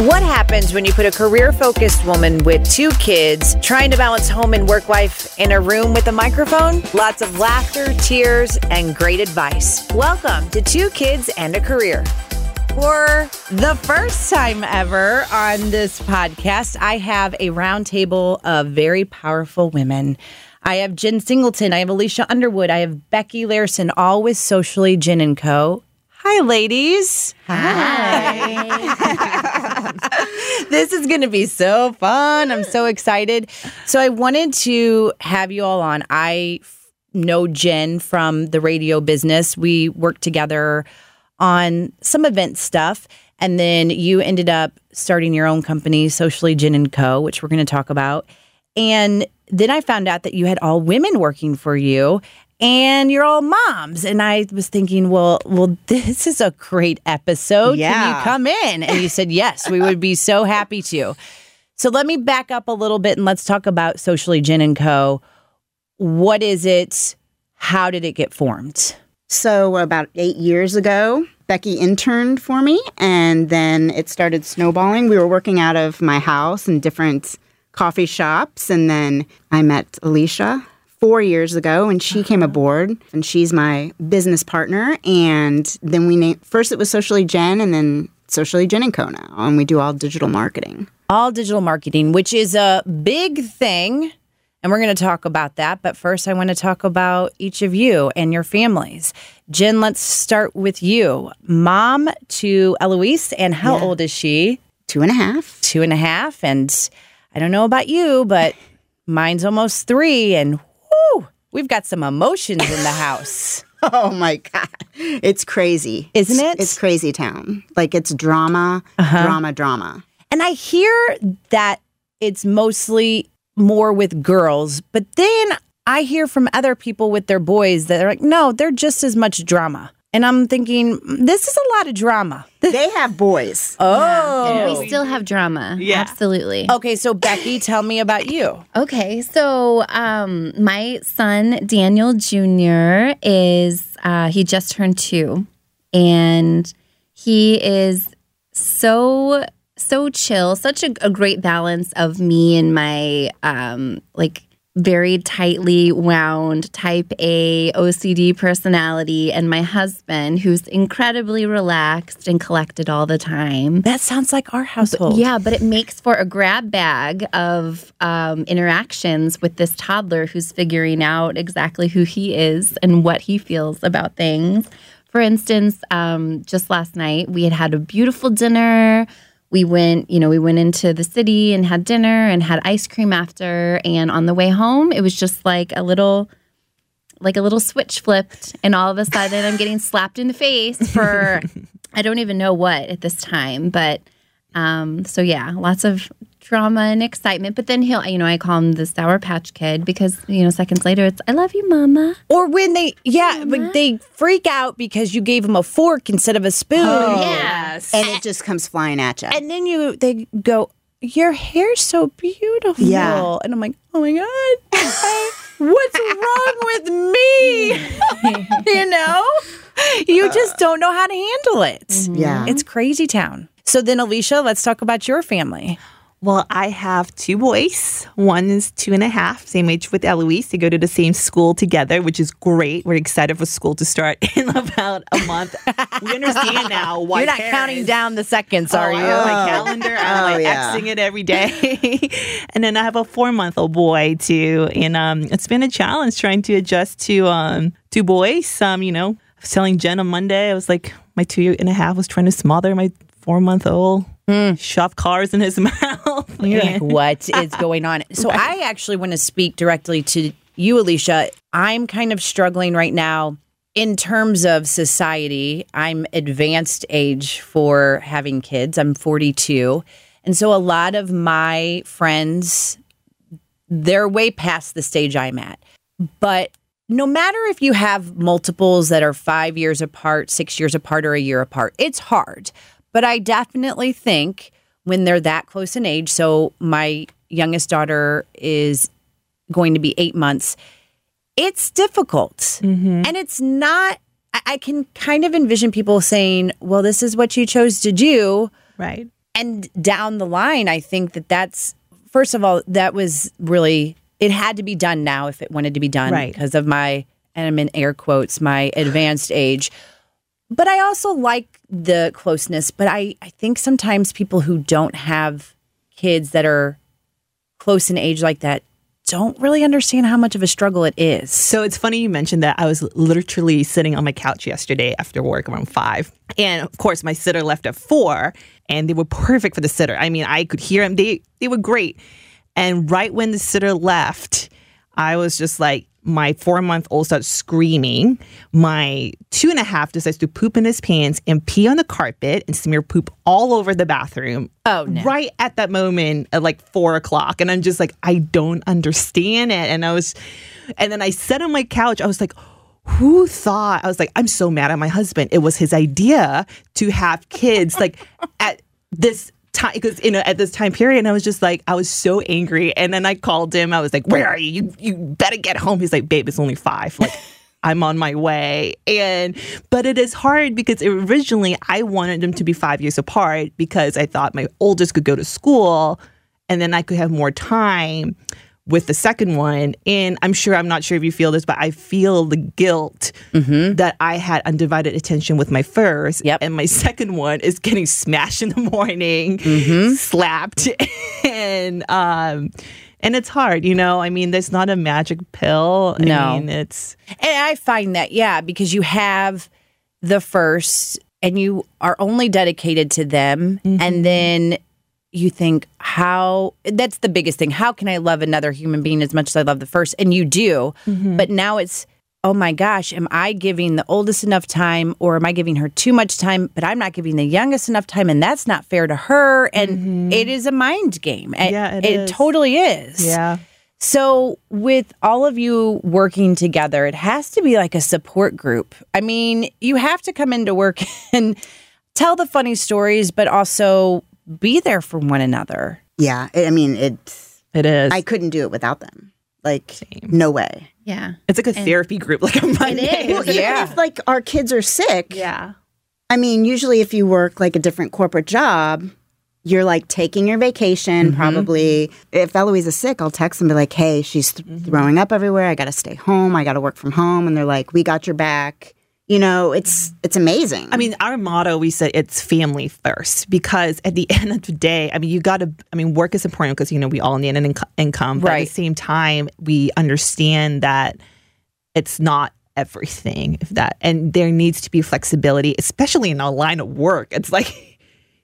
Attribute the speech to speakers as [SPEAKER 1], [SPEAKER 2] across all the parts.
[SPEAKER 1] What happens when you put a career focused woman with two kids trying to balance home and work life in a room with a microphone? Lots of laughter, tears, and great advice. Welcome to Two Kids and a Career. For the first time ever on this podcast, I have a roundtable of very powerful women. I have Jen Singleton, I have Alicia Underwood, I have Becky Larson, all with Socially Jen and Co. Hi, ladies. Hi. this is going to be so fun. I'm so excited. So, I wanted to have you all on. I f- know Jen from the radio business. We worked together on some event stuff. And then you ended up starting your own company, Socially Jen and Co., which we're going to talk about. And then I found out that you had all women working for you and you're all moms. And I was thinking, well, well, this is a great episode. Can
[SPEAKER 2] Yeah.
[SPEAKER 1] you come in? And you said, yes, we would be so happy to. So let me back up a little bit and let's talk about Socially Jen and Co. What is it? How did it get formed?
[SPEAKER 2] So, about eight years ago, Becky interned for me, and then it started snowballing. We were working out of my house in different coffee shops, and then I met Alicia four years ago, and she uh-huh. came aboard, and she's my business partner. And then we named first it was Socially Jen, and then Socially Jen and Co. now, and we do all digital marketing.
[SPEAKER 1] all digital marketing, which is a big thing. And we're going to talk about that. But first, I want to talk about each of you and your families. Jen, let's start with you. Mom to Eloise. And how
[SPEAKER 2] Yeah.
[SPEAKER 1] old is she?
[SPEAKER 2] Two and a half.
[SPEAKER 1] Two and a half. And I don't know about you, but mine's almost three. And we've got some emotions in the house.
[SPEAKER 2] Oh my god, it's crazy,
[SPEAKER 1] Isn't it?
[SPEAKER 2] It's crazy town. Like it's drama, uh-huh. drama, drama.
[SPEAKER 1] And I hear that it's mostly more with girls, but then I hear from other people with their boys that they're like, no, they're just as much drama. And I'm thinking, this is a lot of drama.
[SPEAKER 2] They have boys.
[SPEAKER 1] Oh.
[SPEAKER 3] And we still have drama.
[SPEAKER 4] Yeah.
[SPEAKER 3] Absolutely.
[SPEAKER 1] Okay, so Becky, tell me about you.
[SPEAKER 3] Okay. So, um, my son, Daniel Jr., is, uh, he just turned two. And he is so, so chill, such a, a great balance of me and my, um, like, very tightly wound type A OCD personality, and my husband, who's incredibly relaxed and collected all the time.
[SPEAKER 1] That sounds like our household.
[SPEAKER 3] Yeah, but it makes for a grab bag of um, interactions with this toddler who's figuring out exactly who he is and what he feels about things. For instance, um, just last night we had had a beautiful dinner. We went, you know, we went into the city and had dinner and had ice cream after. And on the way home, it was just like a little like a little switch flipped and all of a sudden I'm getting slapped in the face for I don't even know what at this time but um so yeah lots of drama and excitement but then he'll you know I call him the sour patch kid because you know seconds later it's I love you mama
[SPEAKER 1] Or when they, yeah, but they freak out because you gave them a fork instead of a spoon.
[SPEAKER 3] Oh, oh, yes
[SPEAKER 2] and it just comes flying at you.
[SPEAKER 1] And then you, they go, your hair's so beautiful.
[SPEAKER 2] Yeah.
[SPEAKER 1] And I'm like, oh my God, what's wrong with me? you know? You just don't know how to handle it.
[SPEAKER 2] yeah.
[SPEAKER 1] It's crazy town. So then, Alicia, let's talk about your family.
[SPEAKER 4] Well, I have two boys. One is two and a half, same age with Eloise. They go to the same school together, which is great. We're excited for school to start in about a month. we understand now why
[SPEAKER 1] You're not
[SPEAKER 4] parents-
[SPEAKER 1] counting down the seconds, are
[SPEAKER 4] Oh,
[SPEAKER 1] you?
[SPEAKER 4] Have my calendar. I'm
[SPEAKER 2] Oh,
[SPEAKER 4] like
[SPEAKER 2] yeah.
[SPEAKER 4] Xing it every day. and then I have a four month old boy too. And um, it's been a challenge trying to adjust to um, two boys. Um, you know, I was telling Jen on Monday, I was like, my two and a half was trying to smother my four month old, Hmm. shove cars in his mouth.
[SPEAKER 1] Like, what is going on? So I actually want to speak directly to you, Alicia. I'm kind of struggling right now in terms of society. I'm advanced age for having kids. I'm 42. And so a lot of my friends, they're way past the stage I'm at. But no matter if you have multiples that are five years apart, six years apart, or a year apart, it's hard. But I definitely think when they're that close in age, so my youngest daughter is going to be eight months, it's difficult. Mm-hmm. And it's not, I, I can kind of envision people saying, well, this is what you chose to do.
[SPEAKER 4] Right.
[SPEAKER 1] And down the line, I think that that's, first of all, that was really, it had to be done now if it wanted to be done
[SPEAKER 4] Right.
[SPEAKER 1] because of my, and I'm in air quotes, my advanced age. But I also like the closeness. But I, I think sometimes people who don't have kids that are close in age like that don't really understand how much of a struggle it is.
[SPEAKER 4] So it's funny you mentioned that. I was literally sitting on my couch yesterday after work around five. And of course, my sitter left at four, and they were perfect for the sitter. I mean, I could hear them, they, they were great. And right when the sitter left, I was just like, my four month old starts screaming. My two and a half decides to poop in his pants and pee on the carpet and smear poop all over the bathroom.
[SPEAKER 1] Oh, no.
[SPEAKER 4] Right at that moment at like four o'clock. And I'm just like, I don't understand it. And I was, and then I sat on my couch. I was like, who thought? I was like, I'm so mad at my husband. It was his idea to have kids like at this time because you know at this time period and I was just like I was so angry. And then I called him. I was like where are you? You, you better get home. He's like babe it's only five. Like I'm on my way. And but it is hard because originally I wanted them to be five years apart because I thought my oldest could go to school and then I could have more time with the second one. And I'm sure, I'm not sure if you feel this, but I feel the guilt mm-hmm. that I had undivided attention with my first.
[SPEAKER 1] Yep.
[SPEAKER 4] And my second one is getting smashed in the morning, mm-hmm. slapped. and, um, and it's hard, you know. I mean, there's not a magic pill. I
[SPEAKER 1] No.
[SPEAKER 4] mean, it's
[SPEAKER 1] And I find that, yeah, because you have the first and you are only dedicated to them. And mm-hmm. then you think, how that's the biggest thing. How can I love another human being as much as I love the first? And you do. Mm-hmm. But now it's, oh my gosh, am I giving the oldest enough time or am I giving her too much time? But I'm not giving the youngest enough time. And that's not fair to her. And mm-hmm. it is a mind game. And
[SPEAKER 4] Yeah, it
[SPEAKER 1] it
[SPEAKER 4] is.
[SPEAKER 1] totally is.
[SPEAKER 4] yeah.
[SPEAKER 1] So, with all of you working together, it has to be like a support group. I mean, you have to come into work and tell the funny stories, but also be there for one another.
[SPEAKER 2] Yeah, I I mean, it's
[SPEAKER 4] It is.
[SPEAKER 2] I couldn't do it without them. Like, no way.
[SPEAKER 3] Yeah.
[SPEAKER 4] it's like a therapy group, like a Monday.
[SPEAKER 2] Well, even
[SPEAKER 1] Yeah.
[SPEAKER 2] if like our kids are sick,
[SPEAKER 4] yeah.
[SPEAKER 2] I mean, usually if you work like a different corporate job, you're like taking your vacation. Mm-hmm. Probably, if Eloise is sick, I'll text them and be like, "Hey, she's th- mm-hmm. throwing up everywhere. I got to stay home. I got to work from home." And they're like, "We got your back." You know, it's it's amazing.
[SPEAKER 4] I mean, our motto, we said it's family first because at the end of the day, I mean, you got to, I mean, work is important because, you know, we all need an inco- income. But at the same time, we understand that it's not everything if that, and there needs to be flexibility, especially in our line of work. It's like,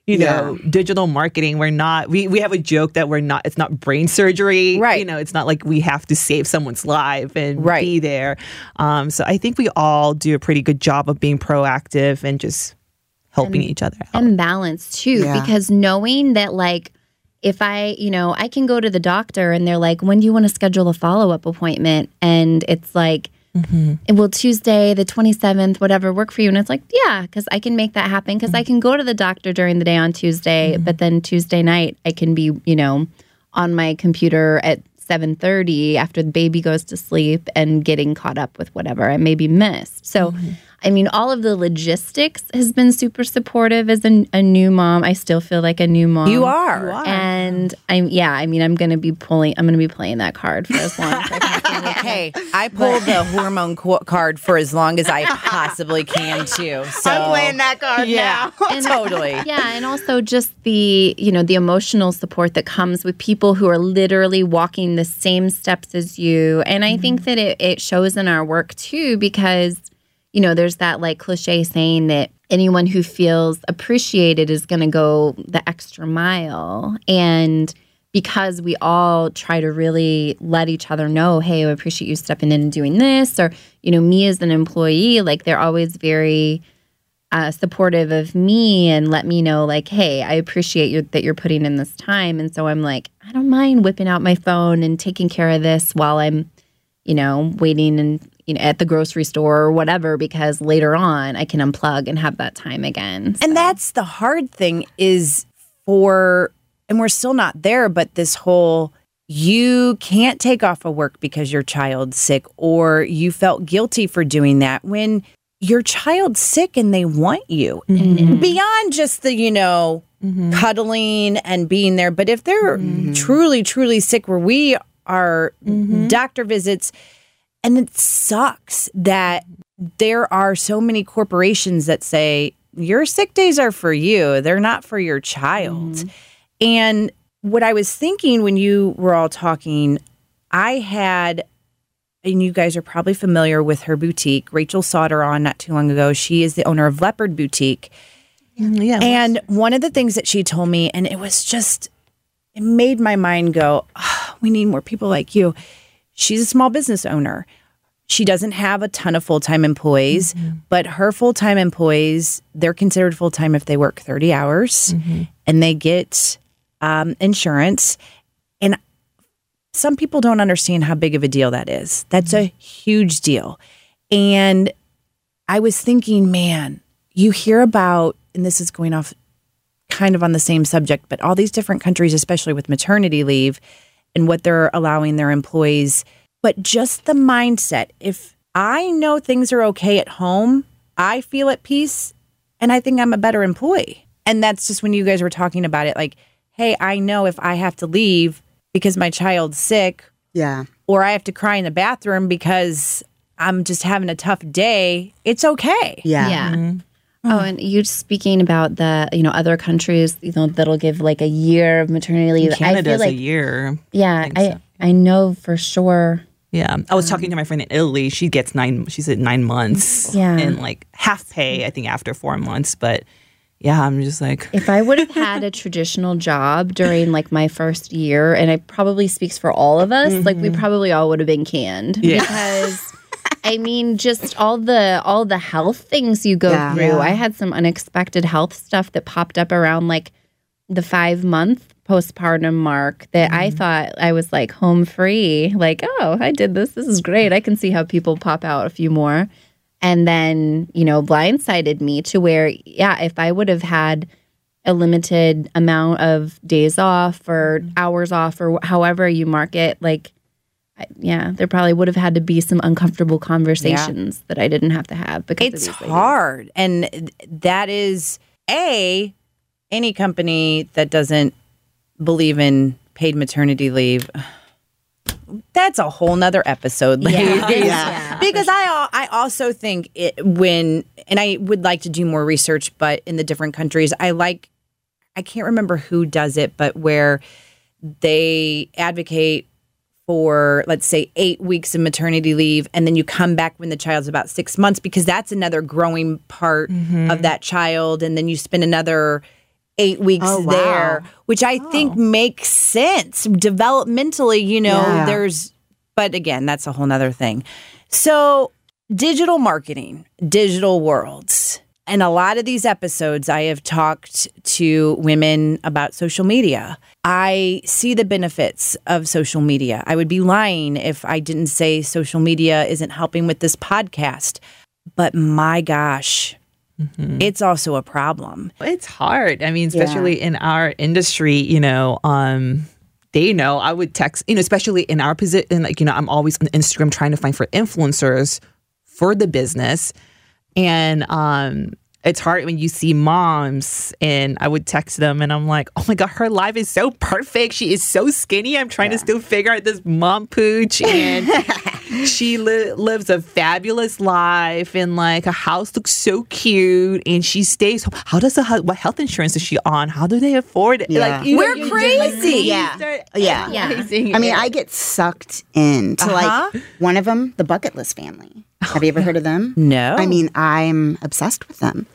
[SPEAKER 4] you know, digital marketing, we're not, we, we have a joke that we're not, it's not brain surgery.
[SPEAKER 1] Right.
[SPEAKER 4] You know, it's not like we have to save someone's life and
[SPEAKER 1] Right.
[SPEAKER 4] be there. Um, so I think we all do a pretty good job of being proactive and just helping each other out.
[SPEAKER 3] and balance too
[SPEAKER 2] Yeah.
[SPEAKER 3] because knowing that like if i you know i can go to the doctor and they're like when do you want to schedule a follow-up appointment and it's like Mm-hmm. will tuesday the 27th whatever work for you and it's like yeah because i can make that happen because i mm-hmm. can go to the doctor during the day on tuesday mm-hmm. but then tuesday night i can be you know on my computer at 7:30 after the baby goes to sleep and getting caught up with whatever I maybe missed. So I mean all of the logistics has been super supportive as a, a new mom. I still feel like a new mom.
[SPEAKER 1] You are.
[SPEAKER 3] And I'm yeah, I mean I'm going to be pulling I'm going to be playing that card for as long as I can.
[SPEAKER 1] Okay, I pulled the hormone co- card for as long as I possibly can too. So
[SPEAKER 2] I'm playing that card
[SPEAKER 1] Yeah,
[SPEAKER 2] now.
[SPEAKER 1] totally.
[SPEAKER 3] Yeah, and also just the, you know, the emotional support that comes with people who are literally walking the same steps as you. And I think mm-hmm. that it, it shows in our work too, because, you know, there's that like cliche saying that anyone who feels appreciated is going to go the extra mile. And because we all try to really let each other know, hey, I appreciate you stepping in and doing this, or, you know, me as an employee, like they're always very, uh, supportive of me and let me know like hey i appreciate you that you're putting in this time and so i'm like i don't mind whipping out my phone and taking care of this while i'm you know waiting and you know, at the grocery store or whatever, because later on I can unplug and have that time again. So-
[SPEAKER 1] And that's the hard thing is for, and we're still not there, but this whole you can't take off of work because your child's sick or you felt guilty for doing that when your child's sick and they want you. Mm-hmm. Beyond just the, you know, mm-hmm. cuddling and being there. But if they're mm-hmm. truly, truly sick, where we are doctor visits, and it sucks that there are so many corporations that say your sick days are for you, they're not for your child. And what I was thinking when you were all talking, I had, and you guys are probably familiar with her boutique, Rachel Sauter on not too long ago. She is the owner of Leopard Boutique.
[SPEAKER 4] Mm, yeah.
[SPEAKER 1] And one of the things that she told me, and it was just, it made my mind go, "Ah, we need more people like you. She's a small business owner. She doesn't have a ton of full time employees, mm-hmm. but her full time employees, they're considered full time if they work 30 hours mm-hmm. and they get um, insurance. And some people don't understand how big of a deal that is. That's a huge deal. And I was thinking, man, you hear about, and this is going off kind of on the same subject, but all these different countries, especially with maternity leave and what they're allowing their employees, but just the mindset. If I know things are okay at home, I feel at peace and I think I'm a better employee. And that's just when you guys were talking about it like, hey, I know if I have to leave because my child's sick
[SPEAKER 2] Yeah.
[SPEAKER 1] or I have to cry in the bathroom because I'm just having a tough day, it's okay.
[SPEAKER 2] Yeah.
[SPEAKER 3] Yeah. Mm-hmm. Oh, and you speaking about the you know other countries you know that'll give like a year of maternity leave. I
[SPEAKER 4] Canada's
[SPEAKER 3] feel like
[SPEAKER 4] a year.
[SPEAKER 3] yeah,
[SPEAKER 4] think
[SPEAKER 3] I
[SPEAKER 4] so.
[SPEAKER 3] I know for sure.
[SPEAKER 4] Yeah, I was um, talking to my friend in Italy. She gets nine. She's at nine months.
[SPEAKER 3] Yeah.
[SPEAKER 4] and like half pay. I think after four months. But yeah, I'm just like,
[SPEAKER 3] If I would have had a traditional job during like my first year, and it probably speaks for all of us, like we mm-hmm. probably all would have been canned
[SPEAKER 4] Yeah.
[SPEAKER 3] because. I mean, just all the all the health things you go
[SPEAKER 2] Yeah.
[SPEAKER 3] through.
[SPEAKER 2] Yeah.
[SPEAKER 3] I had some unexpected health stuff that popped up around like the five month postpartum mark that I mm-hmm. thought I was like home free. Like, oh, I did this. This is great. I can see how people pop out a few more. And then, you know, blindsided me to where, yeah, if I would have had a limited amount of days off or mm-hmm. hours off or however you mark it, like, yeah, there probably would have had to be some uncomfortable conversations that I didn't have to have because
[SPEAKER 1] It's
[SPEAKER 3] of these ladies.
[SPEAKER 1] hard. And that is A, any company that doesn't believe in paid maternity leave. That's a whole nother episode. ladies.
[SPEAKER 3] Yeah. Yeah.
[SPEAKER 1] Because I I also think it when and I would like to do more research, but in the different countries, I like I can't remember who does it, but where they advocate for let's say eight weeks of maternity leave and then you come back when the child's about six months because that's another growing part mm-hmm. of that child and then you spend another eight weeks
[SPEAKER 2] Oh, wow.
[SPEAKER 1] there which i think oh. makes sense developmentally you know
[SPEAKER 2] Yeah.
[SPEAKER 1] there's but again that's a whole nother thing so digital marketing digital worlds and a lot of these episodes, I have talked to women about social media. I see the benefits of social media. I would be lying if I didn't say social media isn't helping with this podcast. But my gosh, it's also a problem.
[SPEAKER 4] it's hard. I mean, especially in our industry, you know, um, they know I would text, you know, especially in our position, like, you know, I'm always on Instagram trying to find for influencers for the business. And um, it's hard when you see moms and I would text them and I'm like, oh my God, her life is so perfect. She is so skinny. I'm trying to still figure out this mom pooch. And she li- lives a fabulous life and like her house looks so cute and she stays home. How does the, hu- what health insurance is she on? How do they afford it?
[SPEAKER 2] Yeah.
[SPEAKER 4] Like, you
[SPEAKER 1] We're
[SPEAKER 4] you just, like,
[SPEAKER 1] crazy.
[SPEAKER 2] Yeah.
[SPEAKER 4] start
[SPEAKER 2] Yeah.
[SPEAKER 3] Yeah.
[SPEAKER 2] I mean. I get sucked into
[SPEAKER 1] Uh-huh.
[SPEAKER 2] like one of them, the Bucket List family. Have you ever heard of them?
[SPEAKER 1] No.
[SPEAKER 2] I mean, I'm obsessed with them.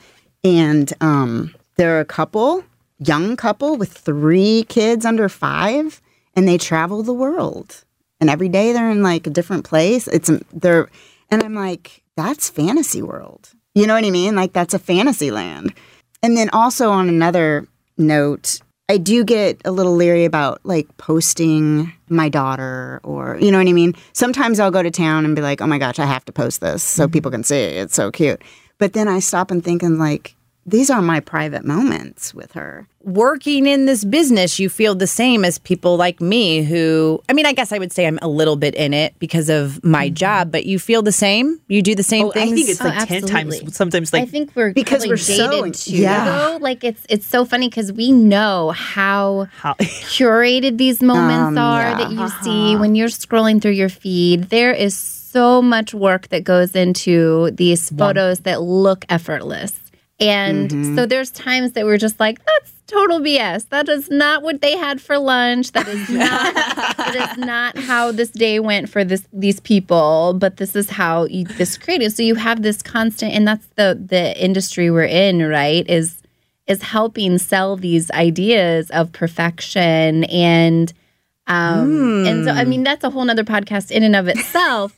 [SPEAKER 2] And um, they're a couple, young couple with three kids under five, and they travel the world. And every day they're in like a different place. It's they're, and I'm like, that's fantasy world. You know what I mean? Like that's a fantasy land. And then also on another note, I do get a little leery about like posting my daughter or you know what I mean. Sometimes I'll go to town and be like, "Oh my gosh, I have to post this so mm-hmm. people can see it. It's so cute." But then I stop and think and like these are my private moments with her.
[SPEAKER 1] Working in this business, you feel the same as people like me who, I mean, I guess I would say I'm a little bit in it because of my job, but you feel the same? You do the same
[SPEAKER 4] Oh,
[SPEAKER 1] things?
[SPEAKER 4] I think it's
[SPEAKER 3] Oh,
[SPEAKER 4] like ten
[SPEAKER 3] absolutely.
[SPEAKER 4] times. Sometimes like
[SPEAKER 3] I think we're
[SPEAKER 2] Because we're so-
[SPEAKER 3] dated too.
[SPEAKER 2] yeah.
[SPEAKER 3] Though. Like it's it's so funny because we know how
[SPEAKER 4] how
[SPEAKER 3] curated these moments
[SPEAKER 2] Um,
[SPEAKER 3] are
[SPEAKER 2] yeah.
[SPEAKER 3] that you see when you're scrolling through your feed. There is so much work that goes into these photos that look effortless. And
[SPEAKER 2] Mm-hmm.
[SPEAKER 3] so there's times that we're just like, that's total BS. That is not what they had for lunch. That is not that is not how this day went for this these people, but this is how you, this created. So you have this constant and that's the the industry we're in, right? Is is helping sell these ideas of perfection and um and so i mean that's a whole nother podcast in and of itself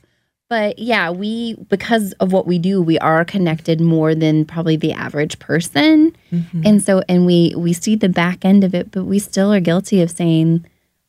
[SPEAKER 3] but yeah we because of what we do we are connected more than probably the average person. Mm-hmm. And so and we we see the back end of it but we still are guilty of saying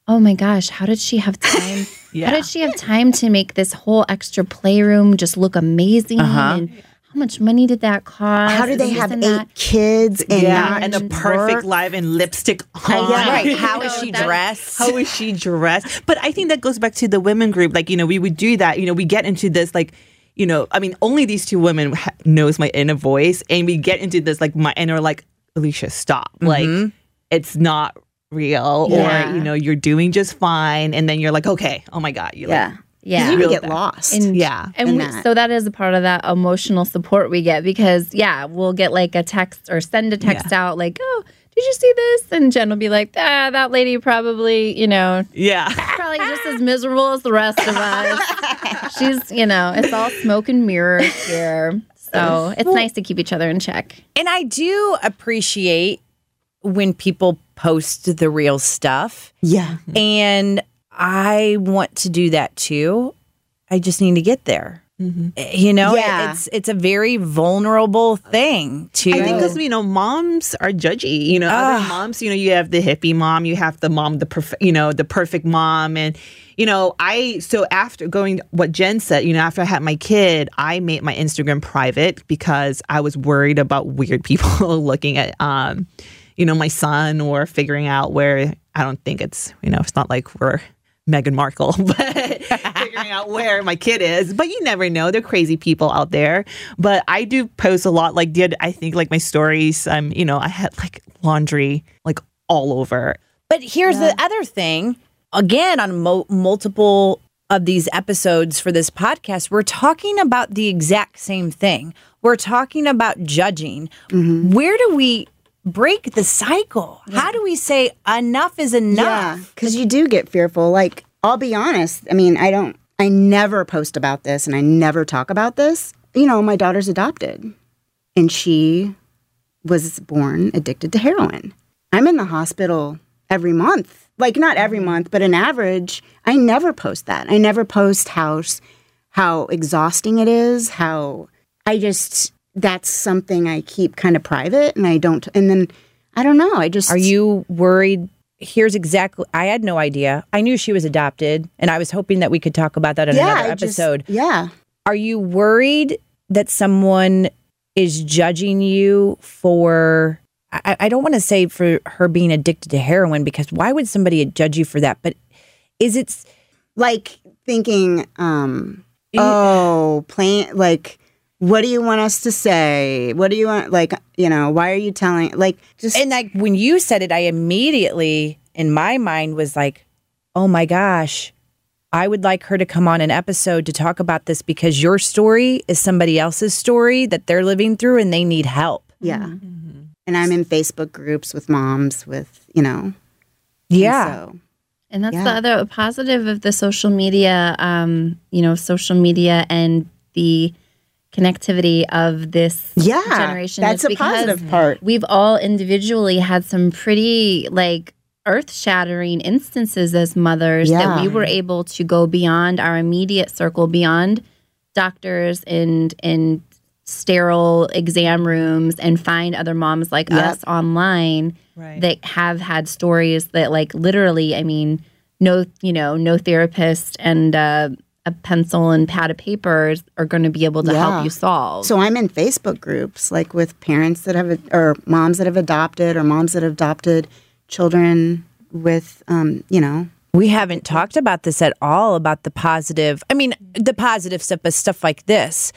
[SPEAKER 3] oh my gosh how did she have time?
[SPEAKER 4] Yeah.
[SPEAKER 3] how did she have time to make this whole extra playroom just look amazing uh-huh. and how much money did that cost
[SPEAKER 2] How do they have eight
[SPEAKER 3] that?
[SPEAKER 2] kids and
[SPEAKER 4] yeah, and the perfect
[SPEAKER 2] work?
[SPEAKER 4] live and lipstick uh, on.
[SPEAKER 1] Yeah, right.
[SPEAKER 3] You
[SPEAKER 1] How
[SPEAKER 3] know,
[SPEAKER 1] is she dressed?
[SPEAKER 4] How is she dressed? But I think that goes back to the women group. Like, you know, we would do that. You know, we get into this, like, you know, I mean, only these two women ha- knows my inner voice, and we get into this, like, my inner, like, Alicia, stop. Mm-hmm. Like, it's not real,
[SPEAKER 2] Yeah.
[SPEAKER 4] or you know, you're doing just fine, and then you're like, okay, oh my god, you
[SPEAKER 2] Yeah.
[SPEAKER 4] like,
[SPEAKER 3] yeah
[SPEAKER 2] You
[SPEAKER 4] Real
[SPEAKER 2] get
[SPEAKER 4] bad.
[SPEAKER 2] lost.
[SPEAKER 3] And
[SPEAKER 4] yeah.
[SPEAKER 3] and we,
[SPEAKER 2] that.
[SPEAKER 3] so that is a part of that emotional support we get because yeah, we'll get like a text or send a text out like, "Oh, did you see this?" And Jen will be like, "Ah, that lady probably, you know,
[SPEAKER 4] yeah.
[SPEAKER 3] probably just as miserable as the rest of us. She's, you know, it's all smoke and mirrors here." So, it's nice to keep each other in check.
[SPEAKER 1] And I do appreciate when people post the real stuff.
[SPEAKER 2] yeah.
[SPEAKER 1] And I want to do that too. I just need to get there. Eh, You know,
[SPEAKER 2] Yeah.
[SPEAKER 1] it's it's a very vulnerable thing to
[SPEAKER 4] I think because you know moms are judgy. You know, other moms. You know, you have the hippie mom, you have the mom, the perfect, you know, the perfect mom, and you know, I so after going what Jen said, you know, after I had my kid, I made my Instagram private because I was worried about weird people looking at, um, you know, my son or figuring out where I don't think it's, you know, it's not like we're Meghan Markle, but figuring out where my kid is. But you never know. They're crazy people out there. But I do post a lot. Like, did I think like my stories? Um, you know, I had like laundry like all over.
[SPEAKER 1] But here's the other thing. Again, on mo- multiple of these episodes for this podcast, we're talking about the exact same thing. We're talking about judging. Where do we break the cycle? How do we say enough is enough?
[SPEAKER 2] Yeah, because you do get fearful. Like, I'll be honest. I mean, I don't, I never post about this and I never talk about this. You know, my daughter's adopted and she was born addicted to heroin. I'm in the hospital every month. Like, not every mm-hmm. month, but an average. I never post that. I never post how, how exhausting it is, how I just, that's something I keep kind of private and I don't, and then I don't know. I just,
[SPEAKER 1] Are you worried? Here's exactly. I had no idea. I knew she was adopted, and I was hoping that we could talk about that in another
[SPEAKER 2] I just-
[SPEAKER 1] episode.
[SPEAKER 2] yeah.
[SPEAKER 1] Are you worried that someone is judging you for? I, I don't want to say for her being addicted to heroin because why would somebody judge you for that? But is it?
[SPEAKER 2] like thinking, um, oh, plain like, what do you want us to say? What do you want? Like, you know, why are you telling? Like, just
[SPEAKER 1] And like when you said it, I immediately in my mind was like, oh my gosh. I would like her to come on an episode to talk about this because your story is somebody else's story that they're living through and they need help.
[SPEAKER 2] yeah. And I'm in Facebook groups with moms with you know,
[SPEAKER 1] Yeah.
[SPEAKER 2] So
[SPEAKER 3] And that's the other positive of the social media, um, you know, social media and the connectivity of this
[SPEAKER 2] yeah,
[SPEAKER 3] generation.
[SPEAKER 2] That's
[SPEAKER 3] is
[SPEAKER 2] a positive part.
[SPEAKER 3] We've all individually had some pretty like earth shattering instances as mothers that we were able to go beyond our immediate circle, beyond doctors and and sterile exam rooms and find other moms like
[SPEAKER 2] Yep.
[SPEAKER 3] us online
[SPEAKER 4] Right.
[SPEAKER 3] that have had stories that like literally i mean no you know no therapist and uh, a pencil and pad of papers are going to be able to
[SPEAKER 2] Yeah.
[SPEAKER 3] help you solve
[SPEAKER 2] So I'm in Facebook groups like with parents that have or moms that have adopted or moms that have adopted children with um, you know
[SPEAKER 1] We haven't talked about this at all about the positive. I mean, the positive stuff, but stuff like this.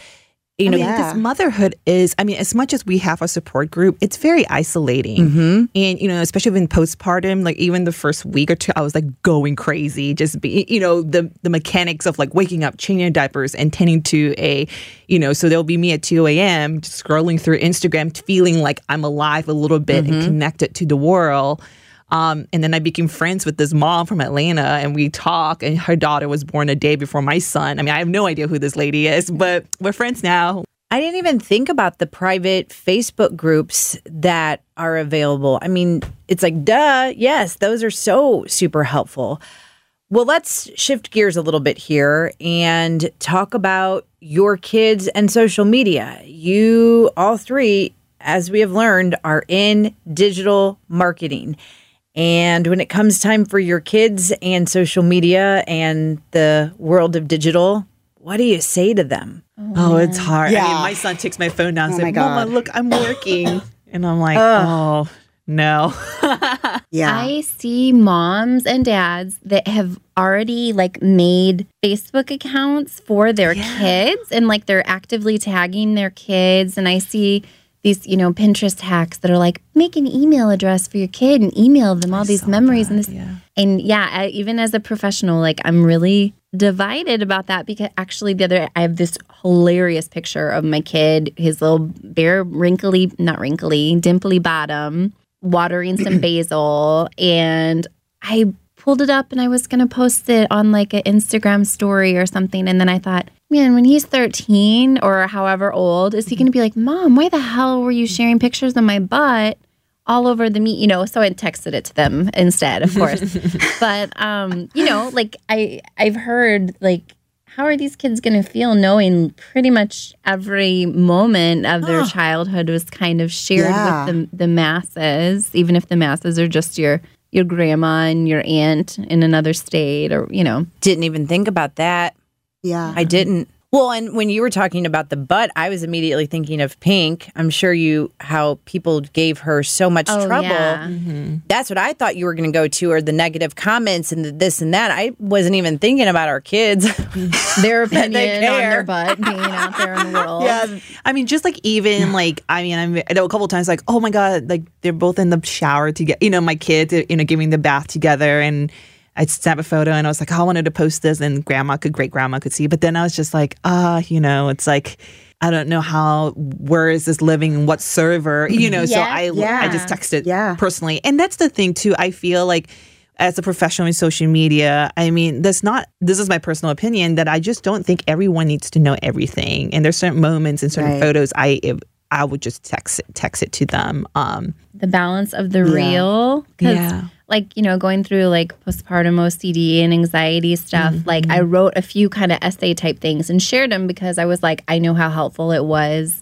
[SPEAKER 1] You know,
[SPEAKER 4] mean,
[SPEAKER 2] Yeah.
[SPEAKER 4] this motherhood is, I mean, as much as we have a support group, it's very isolating.
[SPEAKER 1] Mm-hmm.
[SPEAKER 4] And, you know, especially in postpartum, like even the first week or two, I was like going crazy. Just be, you know, the, the mechanics of like waking up, changing diapers, and tending to a, you know, so there'll be me at 2 a.m. scrolling through Instagram, feeling like I'm alive a little bit
[SPEAKER 1] Mm-hmm.
[SPEAKER 4] and connected to the world. Um, and then I became friends with this mom from Atlanta, and we talk. And her daughter was born a day before my son. I mean, I have no idea who this lady is, but we're friends now.
[SPEAKER 1] I didn't even think about the private Facebook groups that are available. I mean, it's like, duh, yes, those are so super helpful. Well, let's shift gears a little bit here and talk about your kids and social media. You all three, as we have learned, are in digital marketing. And when it comes time for your kids and social media and the world of digital, what do you say to them?
[SPEAKER 4] Oh, oh it's hard. I
[SPEAKER 2] Yeah.
[SPEAKER 4] mean, my son takes my phone down and
[SPEAKER 2] Oh
[SPEAKER 4] says,
[SPEAKER 2] my
[SPEAKER 4] Mama,
[SPEAKER 2] God.
[SPEAKER 4] look, I'm working. and I'm like, oh, no.
[SPEAKER 2] yeah
[SPEAKER 3] I see moms and dads that have already like made Facebook accounts for their kids and like they're actively tagging their kids. And I see these, you know, Pinterest hacks that are like make an email address for your kid and email them all these memories and this. And yeah, I, even as a professional, like I'm really divided about that because actually the other I have this hilarious picture of my kid, his little bare wrinkly, not wrinkly, dimply bottom, watering some basil and I pulled it up and I was going to post it on like an Instagram story or something and then I thought, man, when he's 13 or however old, is he going to be like, "Mom, why the hell were you sharing pictures of my butt?" all over the meat, you know, so I texted it to them instead, of course. but um, you know, like I I've heard like how are these kids going to feel knowing pretty much every moment of their childhood was kind of shared
[SPEAKER 2] Yeah.
[SPEAKER 3] with the the masses, even if the masses are just your your grandma and your aunt in another state or, you know.
[SPEAKER 1] Didn't even think about that.
[SPEAKER 2] Yeah
[SPEAKER 1] I didn't. Well, and when you were talking about the butt, I was immediately thinking of Pink. I'm sure you how people gave her so much
[SPEAKER 3] Oh,
[SPEAKER 1] trouble.
[SPEAKER 3] yeah. Mm-hmm.
[SPEAKER 1] That's what I thought you were going to go to, or the negative comments and the this and that. I wasn't even thinking about our kids.
[SPEAKER 3] Their
[SPEAKER 1] They
[SPEAKER 3] opinion on
[SPEAKER 1] care.
[SPEAKER 3] their butt being out there in the world.
[SPEAKER 4] Yeah. I mean, just like even like, I mean, I'm, I know a couple times like, oh my God, like they're both in the shower together, you know, my kids, you know, giving the bath together. And I snap a photo and I was like, oh, I wanted to post this and grandma could, great grandma could see. But then I was just like, ah, you know, it's like, I don't know how, where is this living and what server, you know? So
[SPEAKER 3] Yeah.
[SPEAKER 4] I, I
[SPEAKER 2] Yeah.
[SPEAKER 4] just texted
[SPEAKER 2] Yeah.
[SPEAKER 4] personally. And that's the thing too. I feel like, as a professional in social media, I mean, that's not, this is my personal opinion that I just don't think everyone needs to know everything. And there's certain moments and certain
[SPEAKER 2] Right.
[SPEAKER 4] photos I, I would just text it, text it to them. Um,
[SPEAKER 3] the balance of the
[SPEAKER 2] Yeah.
[SPEAKER 3] real
[SPEAKER 4] Yeah.
[SPEAKER 3] Like you know going through like postpartum ocd and anxiety stuff mm-hmm. like i mm-hmm. wrote a few kind of essay type things and shared them because i was like i know how helpful it was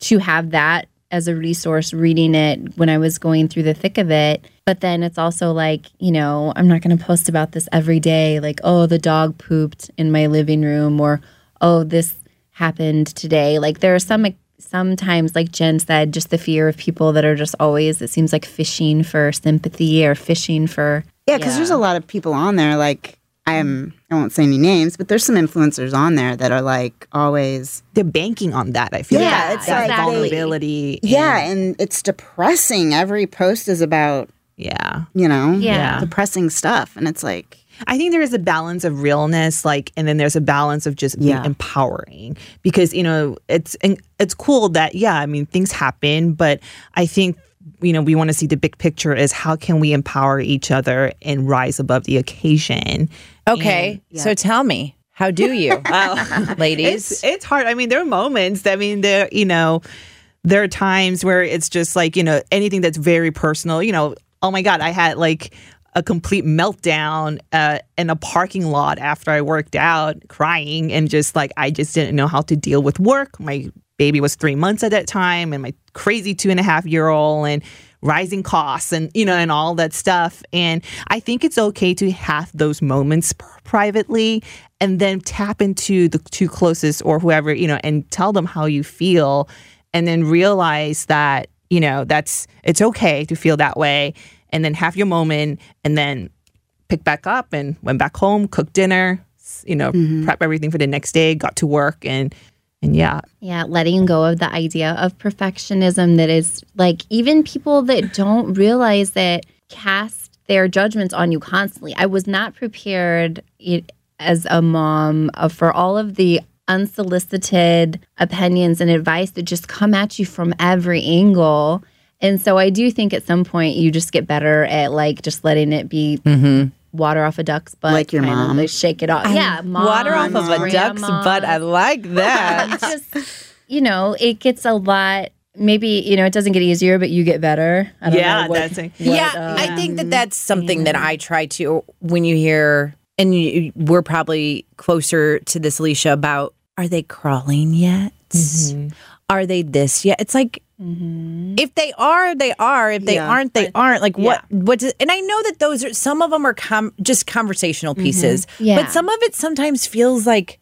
[SPEAKER 3] to have that as a resource reading it when i was going through the thick of it. But then it's also like you know i'm not going to post about this every day like oh the dog pooped in my living room or oh this happened today. Like there are some sometimes like jen said just the fear of people that are just always it seems like fishing for sympathy or fishing for
[SPEAKER 2] Yeah, because there's a lot of people on there. Like I'm, I won't say any names, but there's some influencers on there that are like always.
[SPEAKER 4] they're banking on that. I feel
[SPEAKER 2] Yeah,
[SPEAKER 4] like
[SPEAKER 2] it's
[SPEAKER 4] that
[SPEAKER 2] like they-
[SPEAKER 4] vulnerability. and-
[SPEAKER 2] Yeah, and it's depressing. Every post is about
[SPEAKER 4] yeah.
[SPEAKER 2] you know,
[SPEAKER 3] Yeah.
[SPEAKER 2] depressing stuff, and it's like,
[SPEAKER 4] I think there is a balance of realness, like, and then there's a balance of just being empowering because you know it's and it's cool that yeah, I mean things happen, but I think you know we want to see the big picture is how can we empower each other and rise above the occasion.
[SPEAKER 1] okay, so tell me, how do you, ladies?
[SPEAKER 4] It's it's hard. I mean, there are moments. I mean, there you know, there are times where it's just like you know anything that's very personal. You know, oh my god, I had like a complete meltdown uh, in a parking lot after I worked out, crying and just like I just didn't know how to deal with work. My baby was three months at that time and my crazy two and a half year old and rising costs and you know and all that stuff and i think it's okay to have those moments privately and then tap into the two closest or whoever you know and tell them how you feel and then realize that you know that's it's okay to feel that way and then have your moment and then pick back up and went back home cooked dinner you know prep everything for the next day got to work and and yeah
[SPEAKER 3] Yeah, letting go of the idea of perfectionism that is like even people that don't realize that cast their judgments on you constantly. I was not prepared it, as a mom uh, for all of the unsolicited opinions and advice that just come at you from every angle. And so I do think at some point you just get better at like just letting it be mm-hmm. water off a duck's butt.
[SPEAKER 2] Like your mom.
[SPEAKER 3] like shake it off. yeah, mom,
[SPEAKER 1] Water off of a duck's
[SPEAKER 3] grandma
[SPEAKER 1] butt. I like that.
[SPEAKER 3] it's just you know it gets a lot maybe you know it doesn't get easier but you get better I don't
[SPEAKER 4] Yeah,
[SPEAKER 3] know what-
[SPEAKER 4] that's a-
[SPEAKER 3] what,
[SPEAKER 1] yeah,
[SPEAKER 3] uh,
[SPEAKER 1] I think that mm-hmm. that's something that I try to when you hear, and you, we're probably closer to this, Alicia, about are they crawling yet? Mm-hmm. Are they this yet? It's like Mm-hmm. if they are, they are. If they
[SPEAKER 2] Yeah.
[SPEAKER 1] aren't, they aren't. Like what? What? Does, and I know that those are some of them are com- just conversational mm-hmm. pieces,
[SPEAKER 3] Yeah.
[SPEAKER 1] but some of it sometimes feels like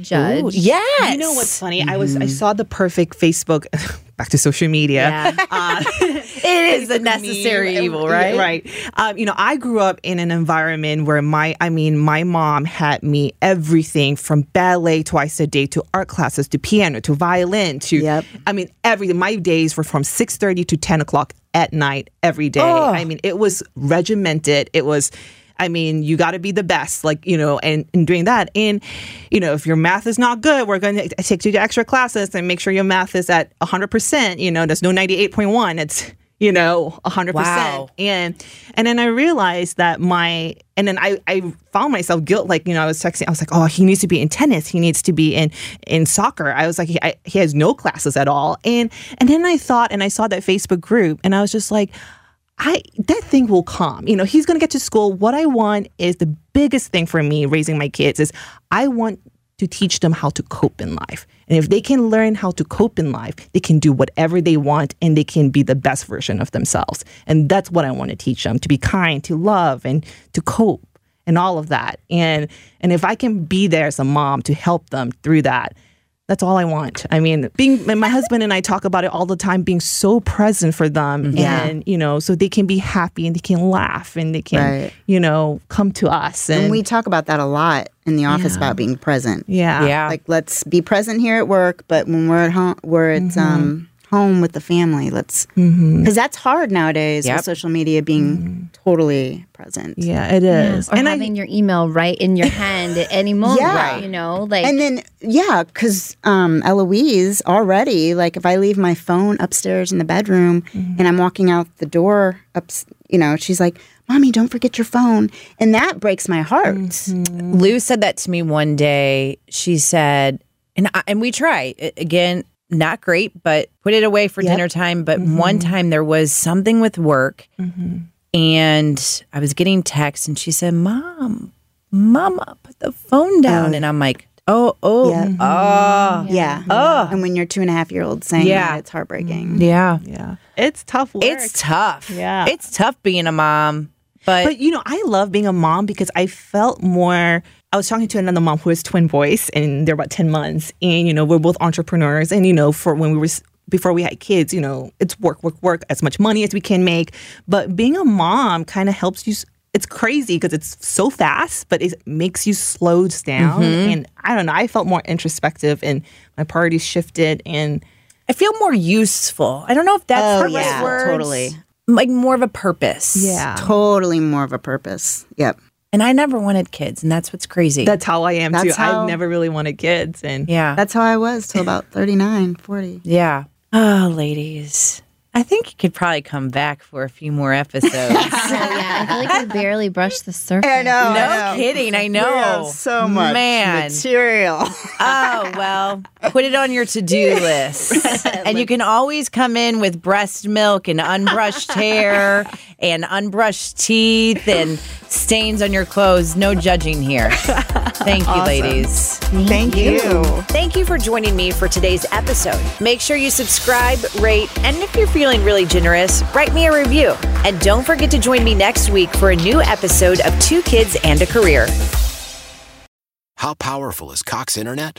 [SPEAKER 3] judge
[SPEAKER 1] ooh, yes.
[SPEAKER 4] You know what's funny? I was I saw the perfect Facebook back to social media.
[SPEAKER 1] Yeah.
[SPEAKER 4] Uh,
[SPEAKER 1] it is a necessary
[SPEAKER 4] meme.
[SPEAKER 1] evil, right?
[SPEAKER 4] Right. Um, you know, I grew up in an environment where my, I mean, my mom had me everything from ballet twice a day to art classes to piano to violin to,
[SPEAKER 2] Yep.
[SPEAKER 4] I mean, everything. My days were from 6.30 to 10 o'clock at night every day. I mean, it was regimented. It was, I mean, you got to be the best, like, you know, and, and doing that. And, you know, if your math is not good, we're going to take you to extra classes and make sure your math is at 100%. You know, there's no 98.1. It's, you know, 100%.
[SPEAKER 1] Wow.
[SPEAKER 4] And, and then I realized that my, and then I, I found myself guilt, like, you know, I was texting, I was like, oh, he needs to be in tennis. He needs to be in, in soccer. I was like, he, I, he has no classes at all. And, and then I thought, and I saw that Facebook group and I was just like, I that thing will come. You know, he's going to get to school. What I want is the biggest thing for me raising my kids is I want to teach them how to cope in life. And if they can learn how to cope in life, they can do whatever they want and they can be the best version of themselves. And that's what I want to teach them to be kind, to love and to cope and all of that. And and if I can be there as a mom to help them through that, that's all I want. I mean, being my husband and I talk about it all the time, being so present for them,
[SPEAKER 2] Yeah.
[SPEAKER 4] and you know, so they can be happy and they can laugh and they can,
[SPEAKER 2] Right.
[SPEAKER 4] you know, come to us. And,
[SPEAKER 2] And we talk about that a lot in the office about being present.
[SPEAKER 4] yeah,
[SPEAKER 1] Yeah.
[SPEAKER 2] Like let's be present here at work, but when we're at home, we're at
[SPEAKER 1] Mm-hmm.
[SPEAKER 2] um, home with the family. Let's because that's hard nowadays
[SPEAKER 1] Yep.
[SPEAKER 2] with social media being totally present.
[SPEAKER 4] yeah, it is.
[SPEAKER 3] or
[SPEAKER 4] and I,
[SPEAKER 3] having your email right in your hand at any moment
[SPEAKER 2] Yeah.
[SPEAKER 3] you know like
[SPEAKER 2] And then, yeah, because um, Eloise already, like, if I leave my phone upstairs in the bedroom
[SPEAKER 1] Mm-hmm.
[SPEAKER 2] and I'm walking out the door, up, you know, she's like, "Mommy, don't forget your phone," and that breaks my heart.
[SPEAKER 1] Mm-hmm. Lou said that to me one day. She said, and I, and we try again. Not great, but put it away for dinner time. But mm-hmm. one time there was something with work, mm-hmm. and I was getting texts, and she said, "Mom, Mama, put the phone down." Oh. and I'm like, "Oh, oh,
[SPEAKER 2] Yeah.
[SPEAKER 1] oh,
[SPEAKER 2] Yeah.
[SPEAKER 1] Oh.
[SPEAKER 2] And when your two and a half year old saying
[SPEAKER 1] Yeah.
[SPEAKER 2] that, it's heartbreaking.
[SPEAKER 1] yeah."
[SPEAKER 4] yeah, it's tough work.
[SPEAKER 1] It's tough.
[SPEAKER 4] Yeah.
[SPEAKER 1] it's tough being a mom, but,
[SPEAKER 4] But you know, I love being a mom because I felt more. I was talking to another mom who has twin boys, and they're about ten months, and you know, we're both entrepreneurs, and you know, for when we were before we had kids, you know, it's work, work, work, as much money as we can make. But being a mom kind of helps you. It's crazy because it's so fast, but it makes you slow down. Mm-hmm. And I don't know. I felt more introspective, and my priorities shifted, and
[SPEAKER 1] I feel more useful. I don't know if that's
[SPEAKER 2] Oh,
[SPEAKER 1] the right
[SPEAKER 2] yeah,
[SPEAKER 1] words.
[SPEAKER 2] totally.
[SPEAKER 1] Like more of a purpose.
[SPEAKER 4] yeah,
[SPEAKER 2] Totally more of a purpose. Yep.
[SPEAKER 1] And I never wanted kids, and that's what's crazy.
[SPEAKER 4] that's how I am too.
[SPEAKER 2] How-
[SPEAKER 4] I've never really wanted kids, and
[SPEAKER 1] yeah.
[SPEAKER 2] That's how I was till about 39, 40.
[SPEAKER 1] yeah. Oh, ladies. I think you could probably come back for a few more episodes.
[SPEAKER 3] Oh, yeah, I feel like we barely brushed the surface.
[SPEAKER 2] I know.
[SPEAKER 1] no
[SPEAKER 2] I know.
[SPEAKER 1] kidding. I know.
[SPEAKER 2] We have so much
[SPEAKER 1] Man.
[SPEAKER 2] material.
[SPEAKER 1] Oh, well, put it on your to do list. and you can always come in with breast milk and unbrushed hair and unbrushed teeth and stains on your clothes. No judging here. Thank you, ladies.
[SPEAKER 2] Thank you.
[SPEAKER 5] Thank you for joining me for today's episode. Make sure you subscribe, rate, and if you're feeling really generous, write me a review. And don't forget to join me next week for a new episode of Two Kids and a Career.
[SPEAKER 6] How powerful is Cox Internet?